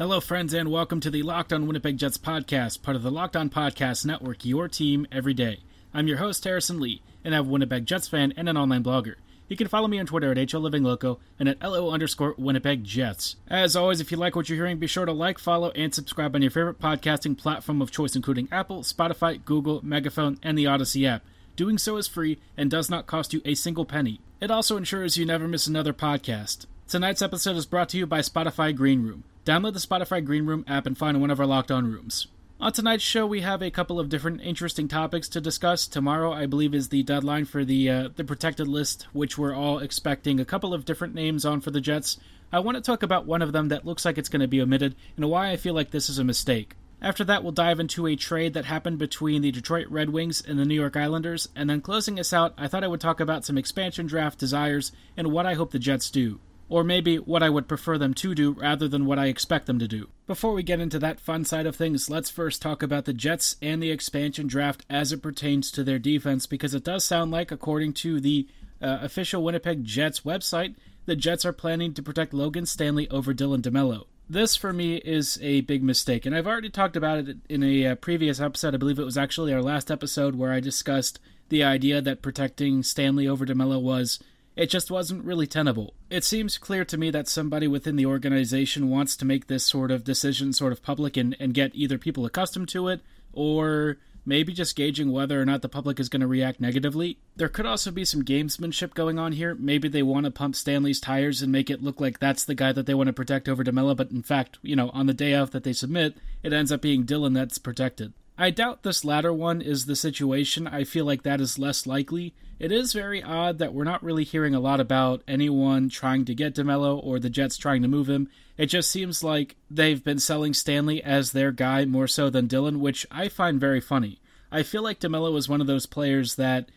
Hello, friends, and welcome to the Locked On Winnipeg Jets podcast, part of the Locked On Podcast Network, your team every day. I'm your host, Harrison Lee, and I'm a Winnipeg Jets fan and an online blogger. You can follow me on Twitter at HLLivingLoco and at LO underscore Winnipeg Jets. As always, if you like what you're hearing, be sure to like, follow, and subscribe on your favorite podcasting platform of choice, including Apple, Spotify, Google, Megaphone, and the Odyssey app. Doing so is free and does not cost you a single penny. It also ensures you never miss another podcast. Tonight's episode is brought to you by Spotify Green Room. Download the Spotify Green Room app and find one of our locked on rooms. On tonight's show, we have a couple of different interesting topics to discuss. Tomorrow, I believe, is the deadline for the uh, the protected list, which we're all expecting a couple of different names on for the Jets. I want to talk about one of them that looks like it's going to be omitted and why I feel like this is a mistake. After that, we'll dive into a trade that happened between the Detroit Red Wings and the New York Islanders, and then closing us out, I thought I would talk about some expansion draft desires and what I hope the Jets do or maybe what I would prefer them to do rather than what I expect them to do. Before we get into that fun side of things, let's first talk about the Jets and the expansion draft as it pertains to their defense, because it does sound like, according to the uh, official Winnipeg Jets website, the Jets are planning to protect Logan Stanley over Dylan DeMelo. This, for me, is a big mistake, and I've already talked about it in a uh, previous episode. I believe it was actually our last episode where I discussed the idea that protecting Stanley over DeMelo was it just wasn't really tenable. It seems clear to me that somebody within the organization wants to make this sort of decision sort of public and, and get either people accustomed to it or maybe just gauging whether or not the public is going to react negatively. There could also be some gamesmanship going on here. Maybe they want to pump Stanley's tires and make it look like that's the guy that they want to protect over DeMelo, but in fact, you know, on the day of that they submit, it ends up being Dylan that's protected. I doubt this latter one is the situation. I feel like that is less likely. It is very odd that we're not really hearing a lot about anyone trying to get DeMelo or the Jets trying to move him. It just seems like they've been selling Stanley as their guy more so than Dylan, which I find very funny. I feel like DeMelo is one of those players that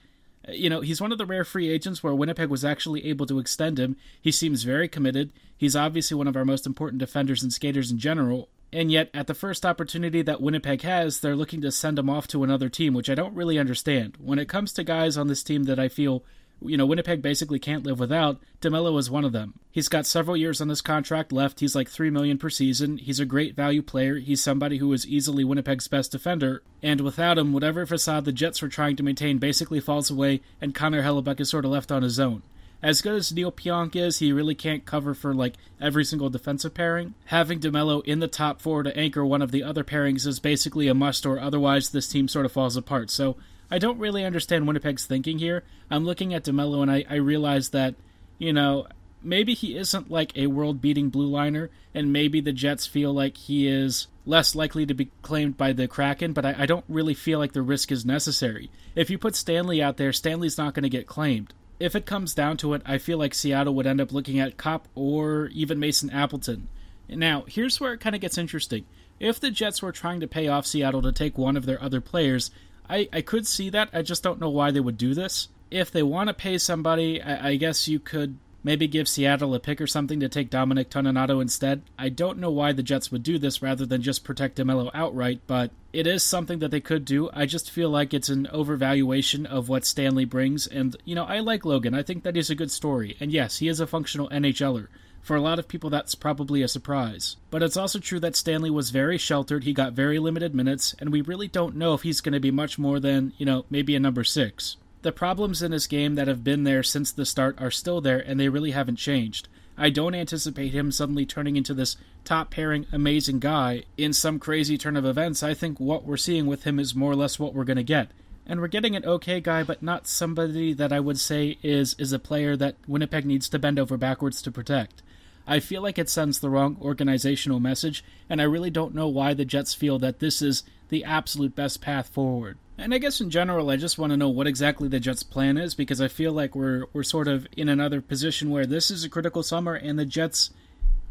you know, he's one of the rare free agents where Winnipeg was actually able to extend him. He seems very committed. He's obviously one of our most important defenders and skaters in general, and yet at the first opportunity that Winnipeg has, they're looking to send him off to another team, which I don't really understand. When it comes to guys on this team that I feel you know, Winnipeg basically can't live without. DeMelo is one of them. He's got several years on this contract left. He's like three million per season. He's a great value player. He's somebody who is easily Winnipeg's best defender. And without him, whatever facade the Jets were trying to maintain basically falls away, and Connor Hellebuyck is sort of left on his own as good as Neal Pionk is, he really can't cover for like every single defensive pairing. Having DeMelo in the top four to anchor one of the other pairings is basically a must, or otherwise this team sort of falls apart. So I don't really understand Winnipeg's thinking here. I'm looking at DeMelo and I, I realize that, you know, maybe he isn't like a world beating blue liner, and maybe the Jets feel like he is less likely to be claimed by the Kraken, but I, I don't really feel like the risk is necessary. If you put Stanley out there, Stanley's not going to get claimed if it comes down to it, I feel like Seattle would end up looking at Copp or even Mason Appleton. Now, here's where it kind of gets interesting. If the Jets were trying to pay off Seattle to take one of their other players, I, I could see that. I just don't know why they would do this. If they want to pay somebody, I, I guess you could Maybe give Seattle a pick or something to take Dominic Toninato instead. I don't know why the Jets would do this rather than just protect DeMelo outright, but it is something that they could do. I just feel like it's an overvaluation of what Stanley brings, and, you know, I like Logan. I think that is a good story, and yes, he is a functional NHLer. For a lot of people, that's probably a surprise. But it's also true that Stanley was very sheltered, he got very limited minutes, and we really don't know if he's going to be much more than, you know, maybe a number six. The problems in this game that have been there since the start are still there, and they really haven't changed. I don't anticipate him suddenly turning into this top pairing amazing guy in some crazy turn of events. I think what we're seeing with him is more or less what we're going to get. And we're getting an okay guy, but not somebody that I would say is is a player that Winnipeg needs to bend over backwards to protect. I feel like it sends the wrong organizational message, and I really don't know why the Jets feel that this is the absolute best path forward. And I guess in general, I just want to know what exactly the Jets' plan is because I feel like we're we're sort of in another position where this is a critical summer, and the Jets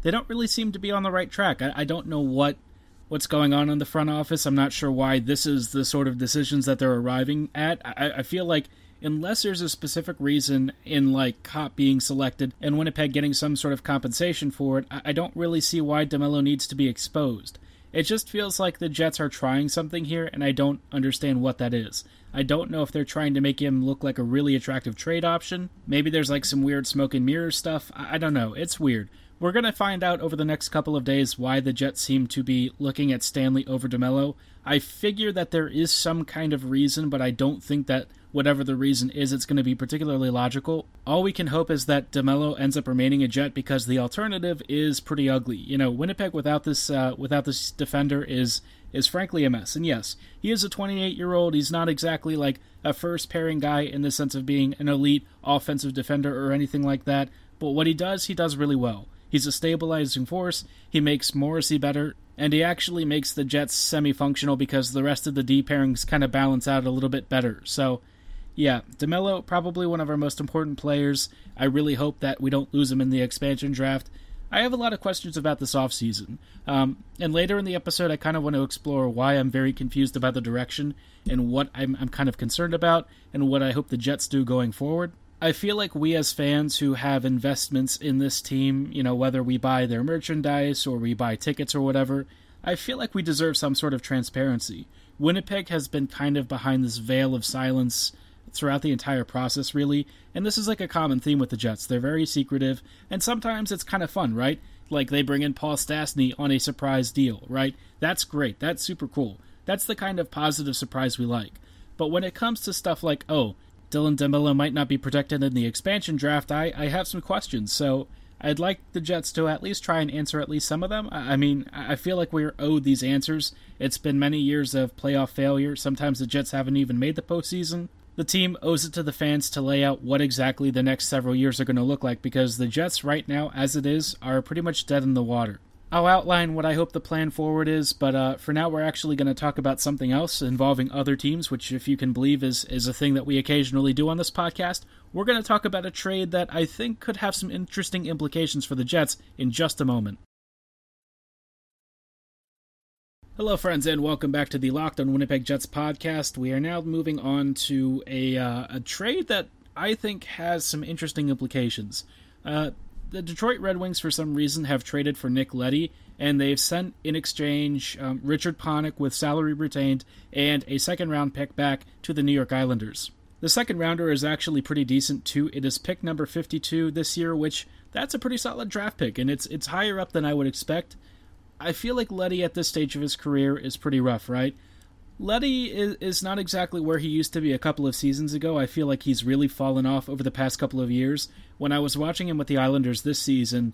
they don't really seem to be on the right track. I, I don't know what what's going on in the front office. I'm not sure why this is the sort of decisions that they're arriving at. I, I feel like unless there's a specific reason in like Copp being selected and Winnipeg getting some sort of compensation for it, I, I don't really see why DeMelo needs to be exposed. It just feels like the Jets are trying something here, and I don't understand what that is. I don't know if they're trying to make him look like a really attractive trade option. Maybe there's like some weird smoke and mirrors stuff. I, I don't know. It's weird. We're going to find out over the next couple of days why the Jets seem to be looking at Stanley over DeMelo. I figure that there is some kind of reason, but I don't think that whatever the reason is, it's going to be particularly logical. All we can hope is that DeMelo ends up remaining a Jet because the alternative is pretty ugly. You know, Winnipeg without this uh, without this defender is is frankly a mess. And yes, he is a 28 year old. He's not exactly like a first pairing guy in the sense of being an elite offensive defender or anything like that. But what he does, he does really well. He's a stabilizing force. He makes Morrissey better, and he actually makes the Jets semi functional because the rest of the D pairings kind of balance out a little bit better. So, yeah, DeMelo, probably one of our most important players. I really hope that we don't lose him in the expansion draft. I have a lot of questions about this offseason. Um, and later in the episode, I kind of want to explore why I'm very confused about the direction and what I'm, I'm kind of concerned about and what I hope the Jets do going forward. I feel like we as fans who have investments in this team, you know, whether we buy their merchandise or we buy tickets or whatever, I feel like we deserve some sort of transparency. Winnipeg has been kind of behind this veil of silence throughout the entire process, really. And this is like a common theme with the Jets. They're very secretive, and sometimes it's kind of fun, right? Like they bring in Paul Stastny on a surprise deal, right? That's great. That's super cool. That's the kind of positive surprise we like. But when it comes to stuff like, oh, Dylan DeMelo might not be protected in the expansion draft, I, I have some questions. So I'd like the Jets to at least try and answer at least some of them. I mean, I feel like we're owed these answers. It's been many years of playoff failure. Sometimes the Jets haven't even made the postseason the team owes it to the fans to lay out what exactly the next several years are going to look like because the Jets, right now, as it is, are pretty much dead in the water. I'll outline what I hope the plan forward is, but uh, for now, we're actually going to talk about something else involving other teams, which, if you can believe, is, is a thing that we occasionally do on this podcast. We're going to talk about a trade that I think could have some interesting implications for the Jets in just a moment. Hello, friends, and welcome back to the Locked on Winnipeg Jets podcast. We are now moving on to a, uh, a trade that I think has some interesting implications. Uh, the Detroit Red Wings, for some reason, have traded for Nick Leddy, and they've sent in exchange um, Richard Panik with salary retained and a second round pick back to the New York Islanders. The second rounder is actually pretty decent too. It is pick number 52 this year, which that's a pretty solid draft pick, and it's it's higher up than I would expect. I feel like Leddy at this stage of his career is pretty rough, right? Leddy is, is not exactly where he used to be a couple of seasons ago. I feel like he's really fallen off over the past couple of years. When I was watching him with the Islanders this season,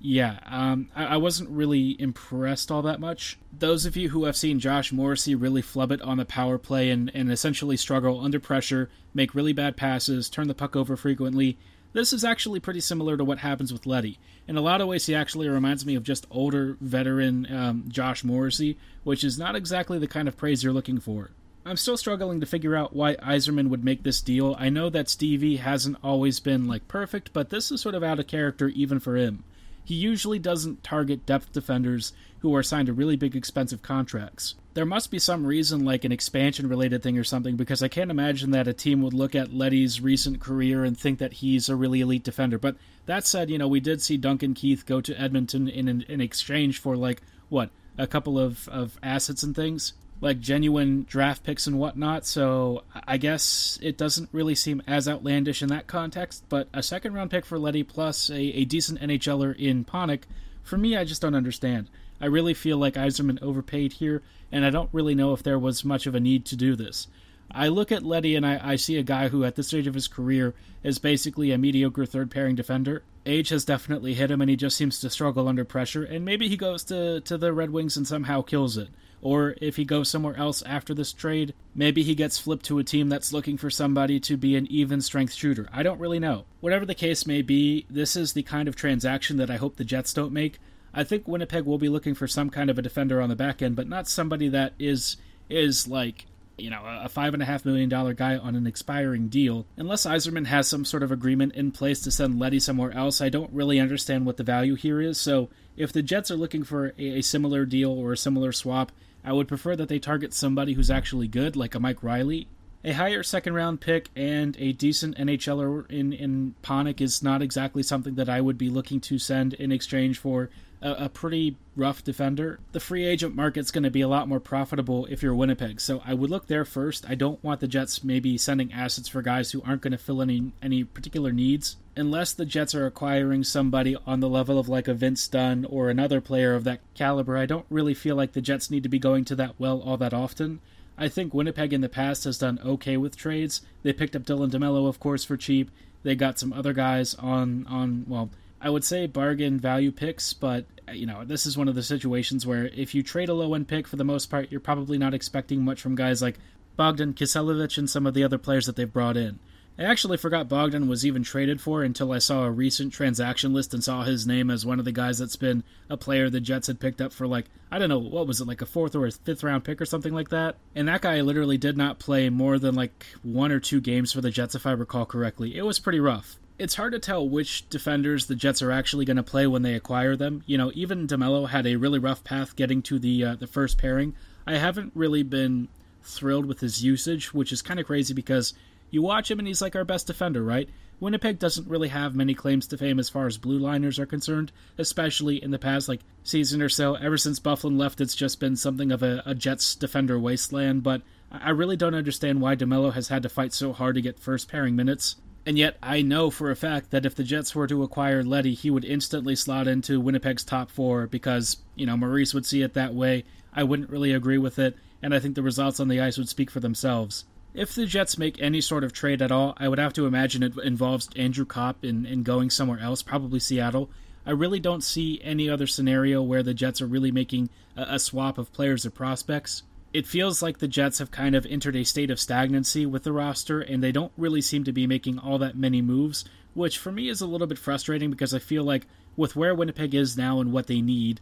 yeah, um, I, I, wasn't really impressed all that much. Those of you who have seen Josh Morrissey really flub it on the power play and, and essentially struggle under pressure, make really bad passes, turn the puck over frequently, this is actually pretty similar to what happens with Leddy. In a lot of ways, he actually reminds me of just older veteran um, Josh Morrissey, which is not exactly the kind of praise you're looking for. I'm still struggling to figure out why Yzerman would make this deal. I know that Stevie hasn't always been like perfect, but this is sort of out of character even for him. He usually doesn't target depth defenders who are signed to really big expensive contracts. There must be some reason, like an expansion related thing or something, because I can't imagine that a team would look at Leddy's recent career and think that he's a really elite defender. But that said, you know, we did see Duncan Keith go to Edmonton in, in, in exchange for, like, what, a couple of, of assets and things? Like genuine draft picks and whatnot, so I guess it doesn't really seem as outlandish in that context. But a second round pick for Leddy plus a, a decent NHLer in Panik, for me, I just don't understand. I really feel like Yzerman overpaid here, and I don't really know if there was much of a need to do this. I look at Leddy and I, I, see a guy who, at this stage of his career, is basically a mediocre third pairing defender. Age has definitely hit him, and he just seems to struggle under pressure. And maybe he goes to, to the Red Wings and somehow kills it. Or if he goes somewhere else after this trade, maybe he gets flipped to a team that's looking for somebody to be an even strength shooter. I don't really know. Whatever the case may be, this is the kind of transaction that I hope the Jets don't make. I think Winnipeg will be looking for some kind of a defender on the back end, but not somebody that is is like you know, a five and a half million dollar guy on an expiring deal. Unless Yzerman has some sort of agreement in place to send Leddy somewhere else, I don't really understand what the value here is. So if the Jets are looking for a, a similar deal or a similar swap, I would prefer that they target somebody who's actually good, like a Mike Reilly. A higher second round pick and a decent NHLer in, in Panik is not exactly something that I would be looking to send in exchange for a, a pretty rough defender. The free agent market's going to be a lot more profitable if you're Winnipeg, so I would look there first. I don't want the Jets maybe sending assets for guys who aren't going to fill any any particular needs unless the Jets are acquiring somebody on the level of like a Vince Dunn or another player of that caliber, I don't really feel like the Jets need to be going to that well all that often. I think Winnipeg in the past has done okay with trades. They picked up Dylan DeMelo, of course, for cheap. They got some other guys on on well, I would say bargain value picks, but uh, you know this is one of the situations where if you trade a low end pick, for the most part, you're probably not expecting much from guys like Bogdan Kiselevich and some of the other players that they've brought in. I actually forgot Bogdan was even traded for until I saw a recent transaction list and saw his name as one of the guys that's been a player the Jets had picked up for like I don't know what was it like a fourth or a fifth round pick or something like that. And that guy literally did not play more than like one or two games for the Jets if I recall correctly. It was pretty rough. It's hard to tell which defenders the Jets are actually going to play when they acquire them. You know, even DeMelo had a really rough path getting to the uh, the first pairing. I haven't really been thrilled with his usage, which is kind of crazy because you watch him and he's like our best defender, right? Winnipeg doesn't really have many claims to fame as far as blue liners are concerned, especially in the past like season or so. Ever since Byfuglien left, it's just been something of a, a Jets defender wasteland. But I really don't understand why DeMelo has had to fight so hard to get first pairing minutes. And yet, I know for a fact that if the Jets were to acquire Leddy, he would instantly slot into Winnipeg's top four because, you know, Maurice would see it that way. I wouldn't really agree with it, and I think the results on the ice would speak for themselves. If the Jets make any sort of trade at all, I would have to imagine it involves Andrew Copp in, in going somewhere else, probably Seattle. I really don't see any other scenario where the Jets are really making a, a swap of players or prospects. It feels like the Jets have kind of entered a state of stagnancy with the roster, and they don't really seem to be making all that many moves, which for me is a little bit frustrating because I feel like with where Winnipeg is now and what they need,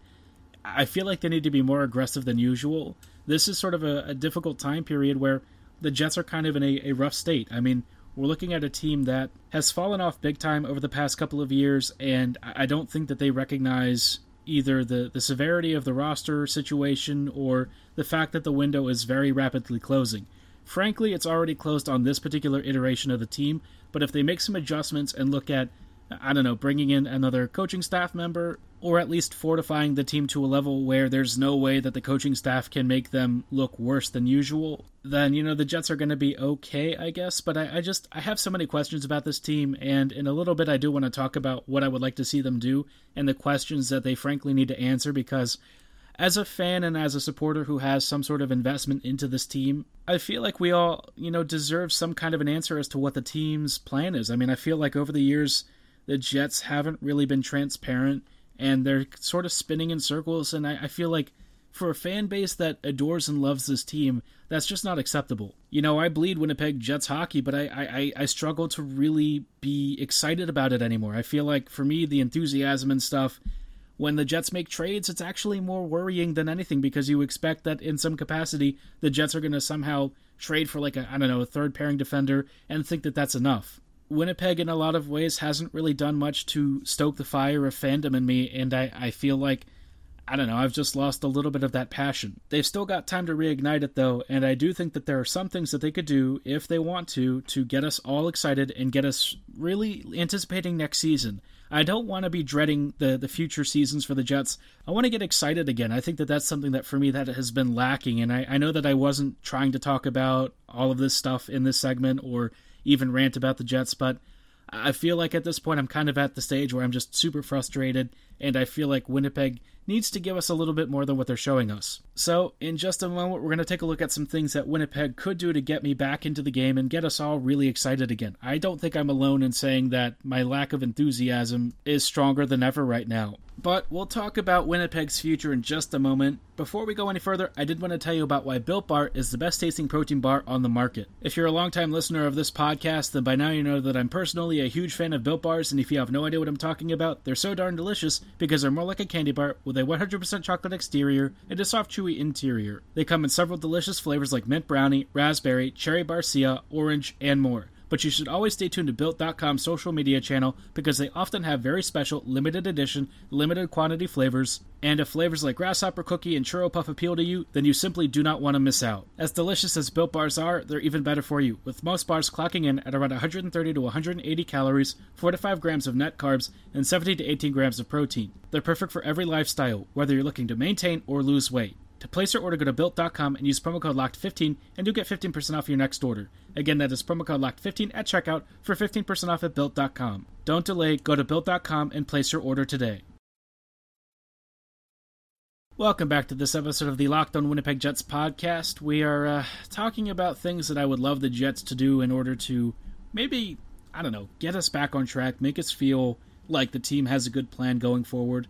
I feel like they need to be more aggressive than usual. This is sort of a, a difficult time period where the Jets are kind of in a, a rough state. I mean, we're looking at a team that has fallen off big time over the past couple of years, and I don't think that they recognize either the, the severity of the roster situation or the fact that the window is very rapidly closing. Frankly, it's already closed on this particular iteration of the team, but if they make some adjustments and look at I don't know, bringing in another coaching staff member, or at least fortifying the team to a level where there's no way that the coaching staff can make them look worse than usual, then, you know, the Jets are going to be okay, I guess. But I, I, just, I have so many questions about this team, and in a little bit, I do want to talk about what I would like to see them do and the questions that they frankly need to answer because. As a fan and as a supporter who has some sort of investment into this team, I feel like we all, you know, deserve some kind of an answer as to what the team's plan is. I mean, I feel like over the years, the Jets haven't really been transparent and they're sort of spinning in circles. And I, I, feel like for a fan base that adores and loves this team, that's just not acceptable. You know, I bleed Winnipeg Jets hockey, but I, I, I struggle to really be excited about it anymore. I feel like for me, the enthusiasm and stuff. When the Jets make trades, it's actually more worrying than anything because you expect that in some capacity the Jets are going to somehow trade for like a I don't know a third pairing defender and think that that's enough. Winnipeg, in a lot of ways, hasn't really done much to stoke the fire of fandom in me, and I, I feel like, I don't know, I've just lost a little bit of that passion. They've still got time to reignite it, though, and I do think that there are some things that they could do, if they want to, to get us all excited and get us really anticipating next season. I don't want to be dreading the, the future seasons for the Jets. I want to get excited again. I think that that's something that for me that has been lacking, and I, I know that I wasn't trying to talk about all of this stuff in this segment or even rant about the Jets, but I feel like at this point I'm kind of at the stage where I'm just super frustrated, and I feel like Winnipeg needs to give us a little bit more than what they're showing us. So, in just a moment, we're going to take a look at some things that Winnipeg could do to get me back into the game and get us all really excited again. I don't think I'm alone in saying that my lack of enthusiasm is stronger than ever right now. But we'll talk about Winnipeg's future in just a moment. Before we go any further, I did want to tell you about why Built Bar is the best tasting protein bar on the market. If you're a longtime listener of this podcast, then by now you know that I'm personally a huge fan of Built Bars, and if you have no idea what I'm talking about, they're so darn delicious because they're more like a candy bar with a 100% chocolate exterior and a soft, chewy interior. They come in several delicious flavors like mint brownie, raspberry, cherry barcia, orange, and more but you should always stay tuned to Built.com's social media channel because they often have very special, limited edition, limited quantity flavors. And if flavors like grasshopper cookie and churro puff appeal to you, then you simply do not want to miss out. As delicious as Built bars are, they're even better for you, with most bars clocking in at around 130 to 180 calories, 4 to 5 grams of net carbs, and 70 to 18 grams of protein. They're perfect for every lifestyle, whether you're looking to maintain or lose weight. To place your order, go to built.com and use promo code LOCKED15 and you'll get 15% off your next order. Again, that is promo code LOCKED15 at checkout for 15% off at built.com. Don't delay, go to built.com and place your order today. Welcome back to this episode of the Locked on Winnipeg Jets podcast. We are uh, talking about things that I would love the Jets to do in order to maybe, I don't know, get us back on track, make us feel like the team has a good plan going forward.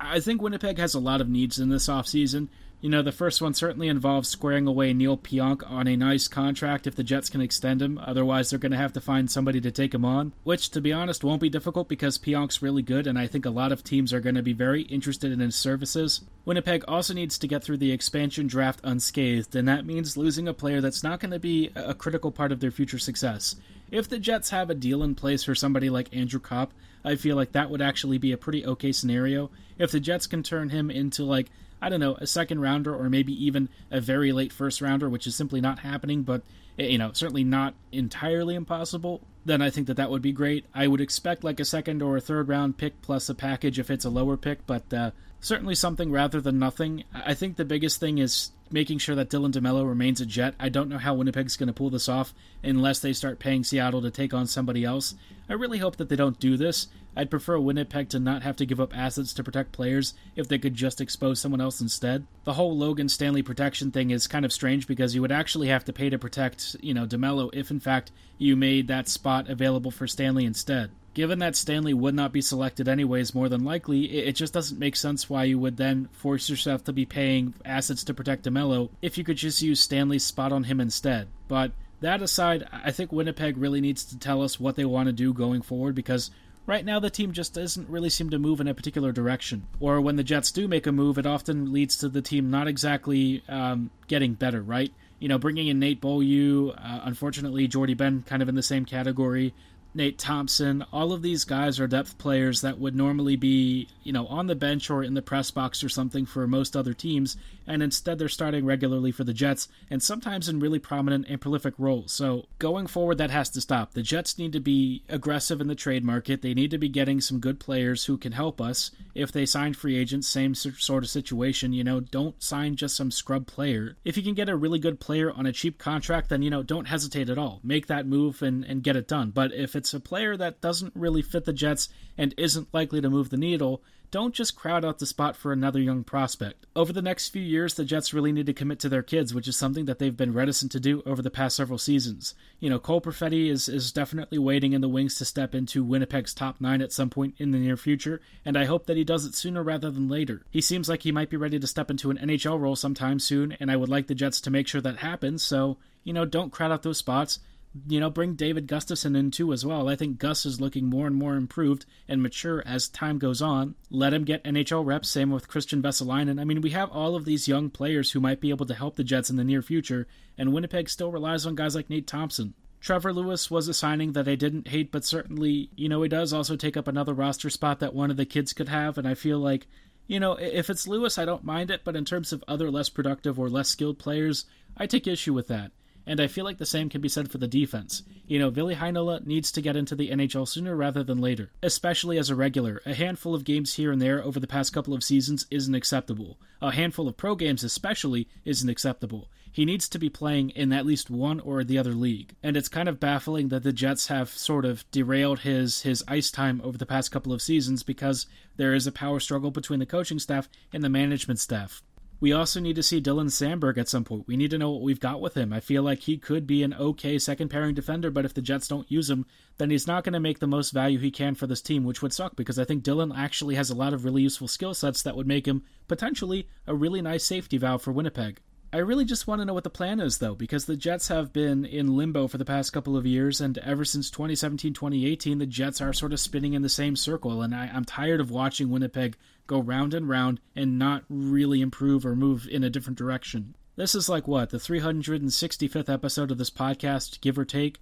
I think Winnipeg has a lot of needs in this offseason. You know, the first one certainly involves squaring away Neal Pionk on a nice contract if the Jets can extend him. Otherwise, they're going to have to find somebody to take him on, which, to be honest, won't be difficult because Pionk's really good, and I think a lot of teams are going to be very interested in his services. Winnipeg also needs to get through the expansion draft unscathed, and that means losing a player that's not going to be a critical part of their future success. If the Jets have a deal in place for somebody like Andrew Copp, I feel like that would actually be a pretty okay scenario. If the Jets can turn him into like I don't know, a second rounder or maybe even a very late first rounder, which is simply not happening, but eh, you know, certainly not entirely impossible, then I think that that would be great. I would expect like a second or a third round pick plus a package if it's a lower pick, but uh, certainly something rather than nothing. I think the biggest thing is making sure that Dylan DeMelo remains a Jet. I don't know how Winnipeg's going to pull this off unless they start paying Seattle to take on somebody else. I really hope that they don't do this. I'd prefer Winnipeg to not have to give up assets to protect players if they could just expose someone else instead. The whole Logan Stanley protection thing is kind of strange because you would actually have to pay to protect, you know, DeMelo if in fact you made that spot available for Stanley instead. Given that Stanley would not be selected anyways, more than likely, it just doesn't make sense why you would then force yourself to be paying assets to protect DeMelo if you could just use Stanley's spot on him instead. But that aside, I think Winnipeg really needs to tell us what they want to do going forward because Right now, the team just doesn't really seem to move in a particular direction. Or when the Jets do make a move, it often leads to the team not exactly um, getting better, right? You know, bringing in Nate Beaulieu, uh, unfortunately, Jordie Benn kind of in the same category. Nate Thompson, all of these guys are depth players that would normally be, you know, on the bench or in the press box or something for most other teams, and instead they're starting regularly for the Jets and sometimes in really prominent and prolific roles. So going forward, that has to stop. The Jets need to be aggressive in the trade market. They need to be getting some good players who can help us. If they sign free agents, same sort of situation, you know, don't sign just some scrub player. If you can get a really good player on a cheap contract, then, you know, don't hesitate at all. Make that move and, and get it done. But if it's a player that doesn't really fit the Jets and isn't likely to move the needle, don't just crowd out the spot for another young prospect. Over the next few years, the Jets really need to commit to their kids, which is something that they've been reticent to do over the past several seasons. You know, Cole Perfetti is, is definitely waiting in the wings to step into Winnipeg's top nine at some point in the near future, and I hope that he does it sooner rather than later. He seems like he might be ready to step into an NHL role sometime soon, and I would like the Jets to make sure that happens, so, you know, don't crowd out those spots you know, bring David Gustafsson in too as well. I think Gus is looking more and more improved and mature as time goes on. Let him get NHL reps. Same with Kristian Vesalainen. I mean, we have all of these young players who might be able to help the Jets in the near future, and Winnipeg still relies on guys like Nate Thompson. Trevor Lewis was a signing that I didn't hate, but certainly, you know, he does also take up another roster spot that one of the kids could have, and I feel like, you know, if it's Lewis, I don't mind it, but in terms of other less productive or less skilled players, I take issue with that. And I feel like the same can be said for the defense. You know, Ville Heinola needs to get into the NHL sooner rather than later, especially as a regular. A handful of games here and there over the past couple of seasons isn't acceptable. A handful of pro games, especially, isn't acceptable. He needs to be playing in at least one or the other league. And it's kind of baffling that the Jets have sort of derailed his, his ice time over the past couple of seasons because there is a power struggle between the coaching staff and the management staff. We also need to see Dylan Samberg at some point. We need to know what we've got with him. I feel like he could be an okay second pairing defender, but if the Jets don't use him, then he's not going to make the most value he can for this team, which would suck because I think Dylan actually has a lot of really useful skill sets that would make him potentially a really nice safety valve for Winnipeg. I really just want to know what the plan is, though, because the Jets have been in limbo for the past couple of years, and ever since 2017 2018, the Jets are sort of spinning in the same circle, and I, I'm tired of watching Winnipeg go round and round and not really improve or move in a different direction. This is like what, the 365th episode of this podcast, give or take?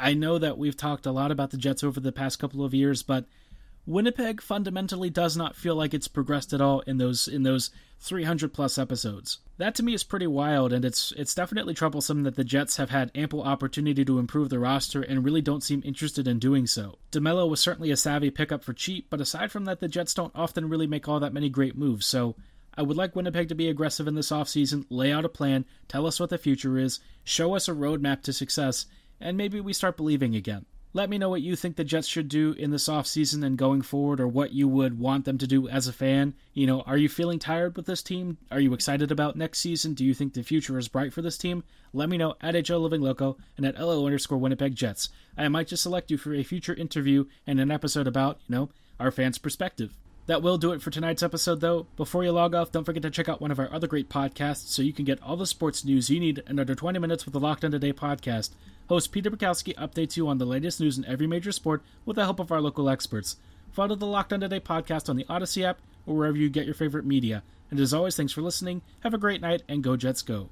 I know that we've talked a lot about the Jets over the past couple of years, but Winnipeg fundamentally does not feel like it's progressed at all in those in those 300 plus episodes. That to me is pretty wild and it's it's definitely troublesome that the Jets have had ample opportunity to improve the roster and really don't seem interested in doing so. DeMelo was certainly a savvy pickup for cheap, but aside from that the Jets don't often really make all that many great moves. So I would like Winnipeg to be aggressive in this offseason, lay out a plan, tell us what the future is, show us a roadmap to success, and maybe we start believing again. Let me know what you think the Jets should do in this offseason and going forward, or what you would want them to do as a fan. You know, are you feeling tired with this team? Are you excited about next season? Do you think the future is bright for this team? Let me know at HO Living Loco and at LO underscore Winnipeg Jets. I might just select you for a future interview and an episode about, you know, our fans' perspective. That will do it for tonight's episode, though. Before you log off, don't forget to check out one of our other great podcasts so you can get all the sports news you need in under 20 minutes with the Locked On Today podcast. Host Peter Bukowski updates you on the latest news in every major sport with the help of our local experts. Follow the Locked On Today podcast on the Odyssey app or wherever you get your favorite media. And as always, thanks for listening. Have a great night and go Jets go.